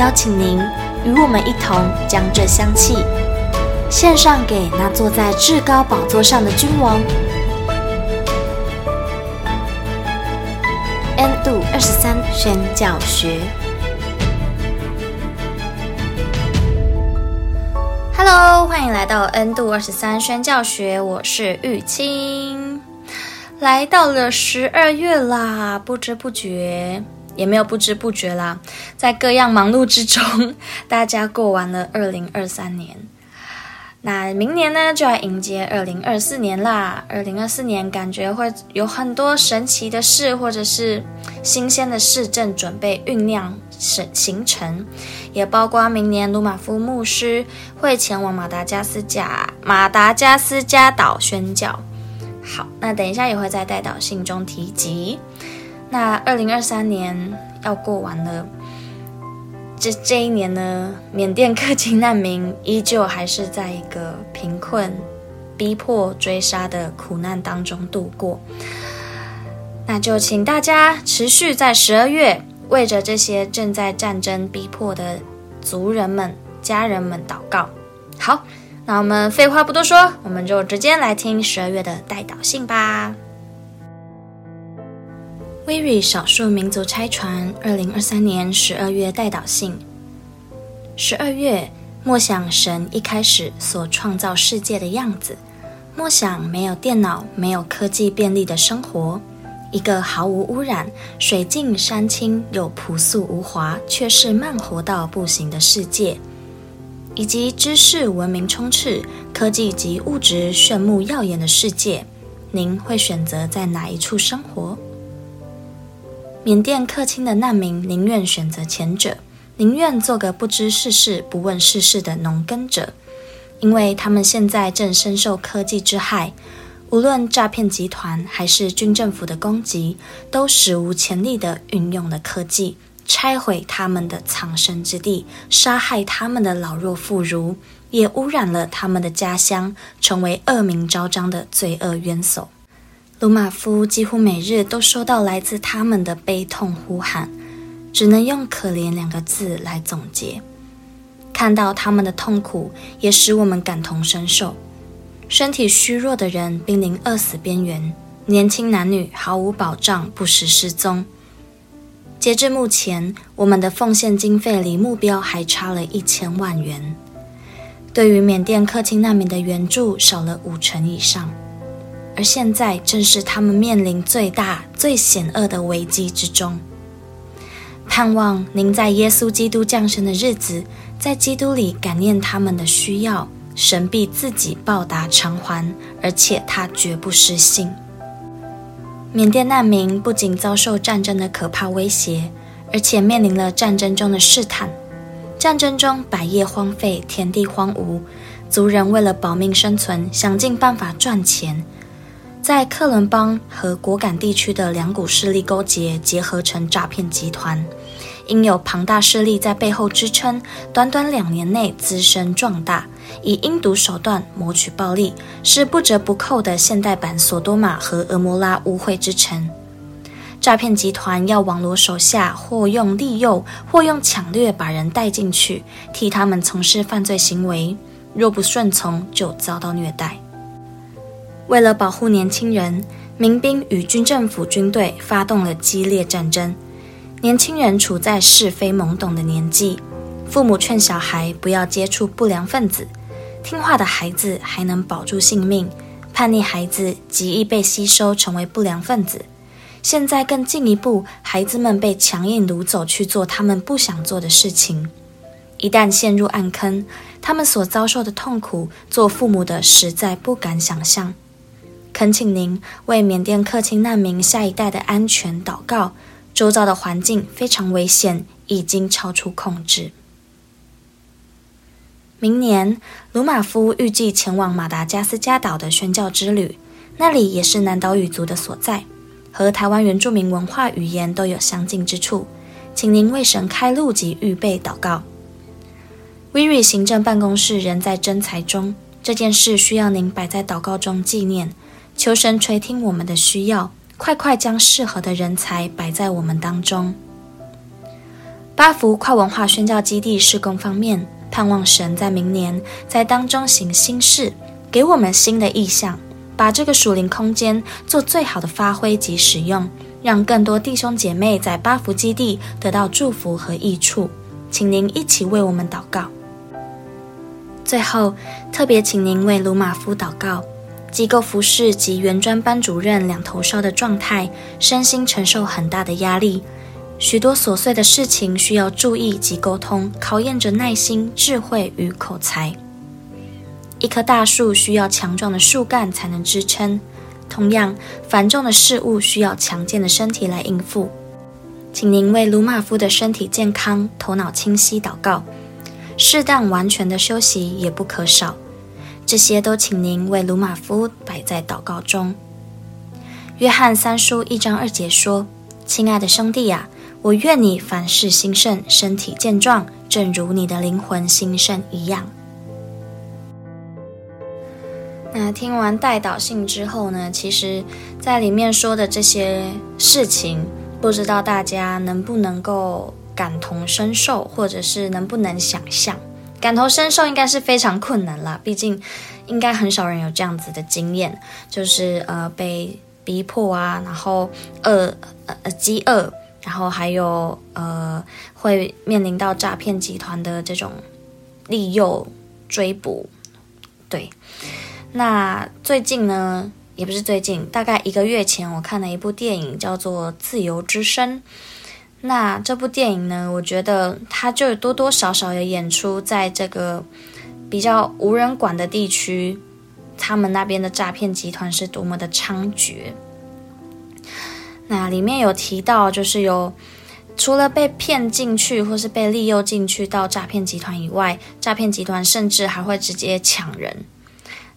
邀请您与我们一同将这香气献上给那坐在至高宝座上的君王。N 度二十三宣教学。Hello，欢迎来到 N 度二十三宣教学，我是玉清。来到了十二月啦，不知不觉也没有不知不觉啦，在各样忙碌之中，大家过完了二零二三年。那明年呢，就要迎接二零二四年啦。二零二四年感觉会有很多神奇的事，或者是新鲜的事正准备酝酿。形形成，也包括明年鲁马夫牧师会前往马达加斯加马达加斯加岛宣教。好，那等一下也会在代祷信中提及。那二零二三年要过完了，这这一年呢，缅甸克钦难民依旧还是在一个贫困、逼迫、追杀的苦难当中度过。那就请大家持续在十二月。为着这些正在战争逼迫的族人们、家人们祷告。好，那我们废话不多说，我们就直接来听十二月的代祷信吧。威瑞少数民族拆传，二零二三年十二月代祷信。十二月，默想神一开始所创造世界的样子，默想没有电脑、没有科技便利的生活。一个毫无污染、水净山清又朴素无华，却是慢活到不行的世界，以及知识文明充斥、科技及物质炫目耀眼的世界，您会选择在哪一处生活？缅甸克钦的难民宁愿选择前者，宁愿做个不知世事、不问世事的农耕者，因为他们现在正深受科技之害。无论诈骗集团还是军政府的攻击，都史无前例地运用了科技，拆毁他们的藏身之地，杀害他们的老弱妇孺，也污染了他们的家乡，成为恶名昭彰的罪恶冤首。鲁马夫几乎每日都收到来自他们的悲痛呼喊，只能用“可怜”两个字来总结。看到他们的痛苦，也使我们感同身受。身体虚弱的人濒临饿死边缘，年轻男女毫无保障，不时失踪。截至目前，我们的奉献经费离目标还差了一千万元。对于缅甸克钦难民的援助少了五成以上，而现在正是他们面临最大、最险恶的危机之中。盼望您在耶稣基督降生的日子，在基督里感念他们的需要。神必自己报答偿还，而且他绝不失信。缅甸难民不仅遭受战争的可怕威胁，而且面临了战争中的试探。战争中百业荒废，田地荒芜，族人为了保命生存，想尽办法赚钱。在克伦邦和果敢地区的两股势力勾结，结合成诈骗集团。因有庞大势力在背后支撑，短短两年内滋生壮大，以阴毒手段谋取暴利，是不折不扣的现代版索多玛和俄摩拉污秽之城。诈骗集团要网罗手下，或用利诱，或用抢掠把人带进去，替他们从事犯罪行为。若不顺从，就遭到虐待。为了保护年轻人，民兵与军政府军队发动了激烈战争。年轻人处在是非懵懂的年纪，父母劝小孩不要接触不良分子，听话的孩子还能保住性命，叛逆孩子极易被吸收成为不良分子。现在更进一步，孩子们被强硬掳走去做他们不想做的事情。一旦陷入暗坑，他们所遭受的痛苦，做父母的实在不敢想象。恳请您为缅甸克钦难民下一代的安全祷告。周遭的环境非常危险，已经超出控制。明年，鲁马夫预计前往马达加斯加岛的宣教之旅，那里也是南岛语族的所在，和台湾原住民文化语言都有相近之处。请您为神开路及预备祷告。Viri 行政办公室仍在征才中，这件事需要您摆在祷告中纪念，求神垂听我们的需要，快快将适合的人才摆在我们当中。八福跨文化宣教基地施工方面。盼望神在明年在当中行新事，给我们新的意象，把这个属灵空间做最好的发挥及使用，让更多弟兄姐妹在八福基地得到祝福和益处。请您一起为我们祷告。最后，特别请您为鲁玛夫祷告，机构服饰及原专班主任两头烧的状态，身心承受很大的压力。许多琐碎的事情需要注意及沟通，考验着耐心、智慧与口才。一棵大树需要强壮的树干才能支撑，同样，繁重的事物需要强健的身体来应付。请您为鲁马夫的身体健康、头脑清晰祷告，适当完全的休息也不可少。这些都请您为鲁玛夫摆在祷告中。约翰三书一章二节说：“亲爱的兄弟呀。”我愿你凡事兴盛，身体健壮，正如你的灵魂兴盛一样。那听完代祷信之后呢，其实在里面说的这些事情，不知道大家能不能够感同身受，或者是能不能想象？感同身受应该是非常困难了，毕竟应该很少人有这样子的经验，就是呃被逼迫啊，然后饿呃饥饿。然后还有呃，会面临到诈骗集团的这种利诱追捕，对。那最近呢，也不是最近，大概一个月前，我看了一部电影，叫做《自由之声》。那这部电影呢，我觉得它就多多少少有演出在这个比较无人管的地区，他们那边的诈骗集团是多么的猖獗。那里面有提到，就是有除了被骗进去或是被利诱进去到诈骗集团以外，诈骗集团甚至还会直接抢人。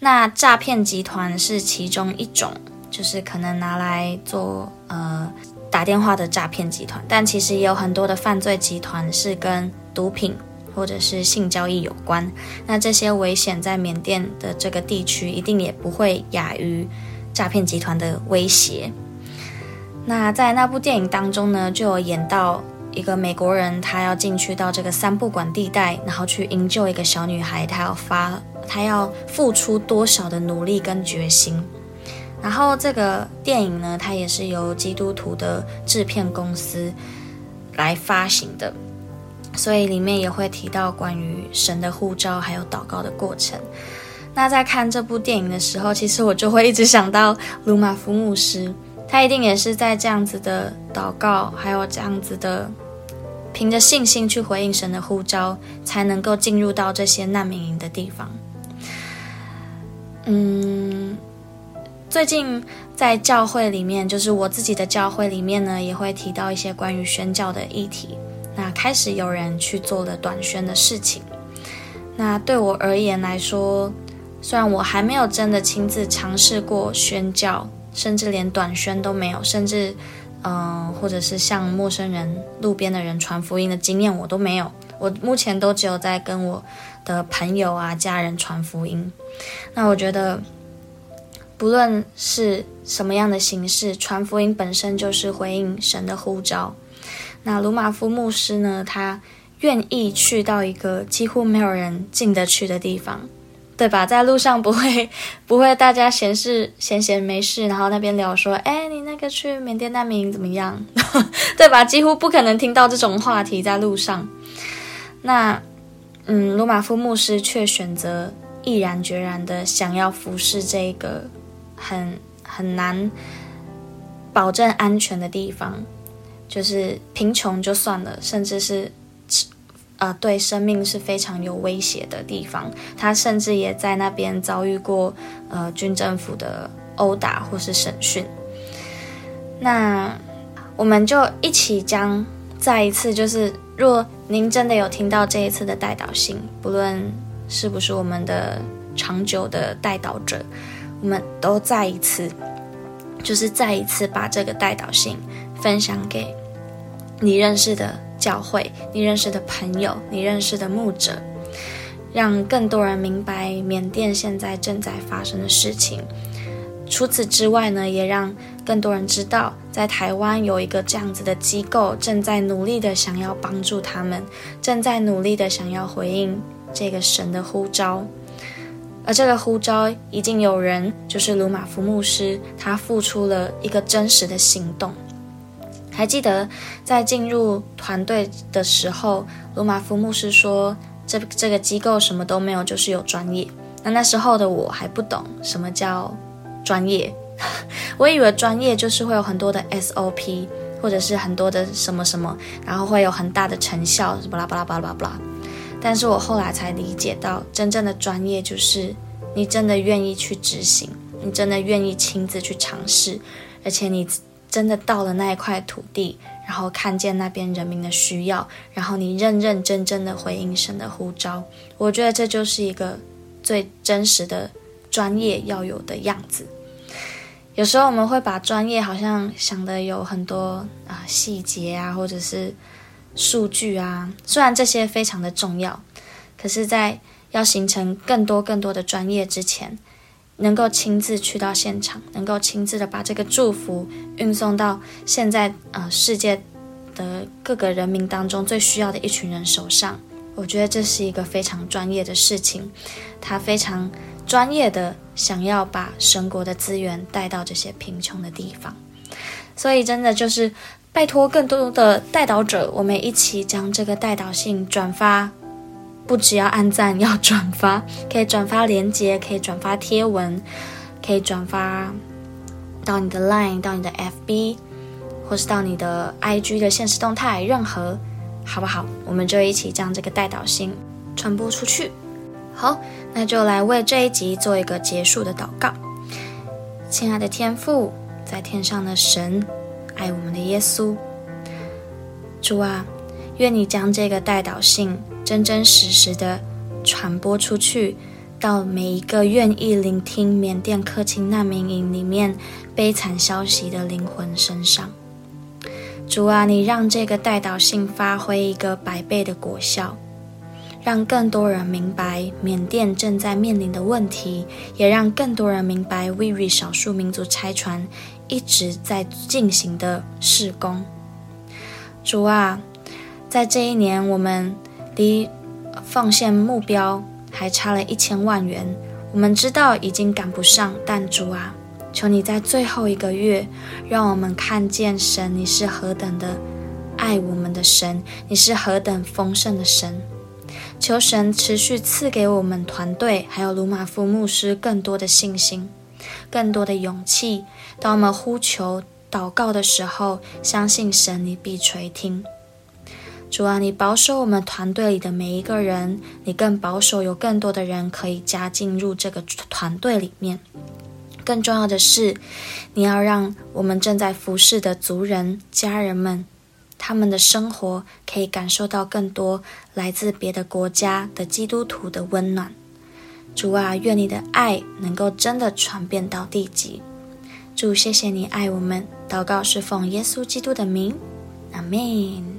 那诈骗集团是其中一种，就是可能拿来做呃打电话的诈骗集团，但其实也有很多的犯罪集团是跟毒品或者是性交易有关。那这些危险在缅甸的这个地区，一定也不会亚于诈骗集团的威胁。那在那部电影当中呢，就有演到一个美国人，他要进去到这个三不管地带，然后去营救一个小女孩，他要发，他要付出多少的努力跟决心。然后这个电影呢，它也是由基督徒的制片公司来发行的，所以里面也会提到关于神的呼召，还有祷告的过程。那在看这部电影的时候，其实我就会一直想到鲁马夫牧师。他一定也是在这样子的祷告，还有这样子的凭着信心去回应神的呼召，才能够进入到这些难民营的地方。嗯，最近在教会里面，就是我自己的教会里面呢，也会提到一些关于宣教的议题。那开始有人去做了短宣的事情。那对我而言来说，虽然我还没有真的亲自尝试过宣教。甚至连短宣都没有，甚至，嗯、或者是向陌生人、路边的人传福音的经验我都没有。我目前都只有在跟我的朋友啊、家人传福音。那我觉得，不论是什么样的形式，传福音本身就是回应神的呼召。那鲁玛夫牧师呢，他愿意去到一个几乎没有人进得去的地方。对吧？在路上不会 不会大家闲事闲闲没事，然后那边聊说，哎，你那个去缅甸难民怎么样？对吧？几乎不可能听到这种话题在路上。那，嗯，鲁玛夫牧师却选择毅然决然的想要服侍这个很很难保证安全的地方，就是贫穷就算了，甚至是。呃，对生命是非常有威胁的地方。他甚至也在那边遭遇过呃军政府的殴打或是审讯。那我们就一起将再一次，就是若您真的有听到这一次的代导信，不论是不是我们的长久的代导者，我们都再一次，就是再一次把这个代祷信分享给你认识的教会、你认识的朋友、你认识的牧者，让更多人明白缅甸现在正在发生的事情。除此之外呢，也让更多人知道，在台湾有一个这样子的机构，正在努力的想要帮助他们，正在努力的想要回应这个神的呼召。而这个呼召已经有人，就是鲁玛夫牧师，他付出了一个真实的行动。还记得在进入团队的时候，鲁玛夫牧师说：“这这个机构什么都没有，就是有专业。”那那时候的我还不懂什么叫。专业，我以为专业就是会有很多的 SOP，或者是很多的什么什么，然后会有很大的成效，巴拉巴拉巴拉巴拉。但是我后来才理解到，真正的专业就是你真的愿意去执行，你真的愿意亲自去尝试，而且你真的到了那一块土地，然后看见那边人民的需要，然后你认认真真的回应神的呼召。我觉得这就是一个最真实的专业要有的样子。有时候我们会把专业好像想的有很多啊细节啊，或者是数据啊，虽然这些非常的重要，可是，在要形成更多更多的专业之前，能够亲自去到现场，能够亲自的把这个祝福运送到现在呃世界的各个人民当中最需要的一群人手上，我觉得这是一个非常专业的事情，他非常。专业的想要把神国的资源带到这些贫穷的地方，所以真的就是拜托更多的代祷者，我们一起将这个代祷信转发，不只要按赞，要转发，可以转发链接，可以转发贴文，可以转发到你的 Line，到你的 FB，或是到你的 IG 的限时动态，任何好不好？我们就一起将这个代祷信传播出去。好，那就来为这一集做一个结束的祷告。亲爱的天父，在天上的神，爱我们的耶稣，主啊，愿你将这个代祷信真真实实的传播出去，到每一个愿意聆听缅甸克钦难民营里面悲惨消息的灵魂身上。主啊，你让这个代祷信发挥一个百倍的果效。让更多人明白缅甸正在面临的问题，也让更多人明白 WIRI 少数民族拆船一直在进行的事工。主啊，在这一年，我们离奉献目标还差了一千万元，我们知道已经赶不上，但主啊，求你在最后一个月，让我们看见神，你是何等的爱我们的神，你是何等丰盛的神。求神持续赐给我们团队，还有鲁玛夫牧师更多的信心，更多的勇气。当我们呼求祷告的时候，相信神，你必垂听。主啊，你保守我们团队里的每一个人，你更保守有更多的人可以加进入这个团队里面。更重要的是，你要让我们正在服侍的族人、家人们。他们的生活可以感受到更多来自别的国家的基督徒的温暖。主啊，愿你的爱能够真的传遍到地极。主，谢谢你爱我们。祷告是奉耶稣基督的名，阿门。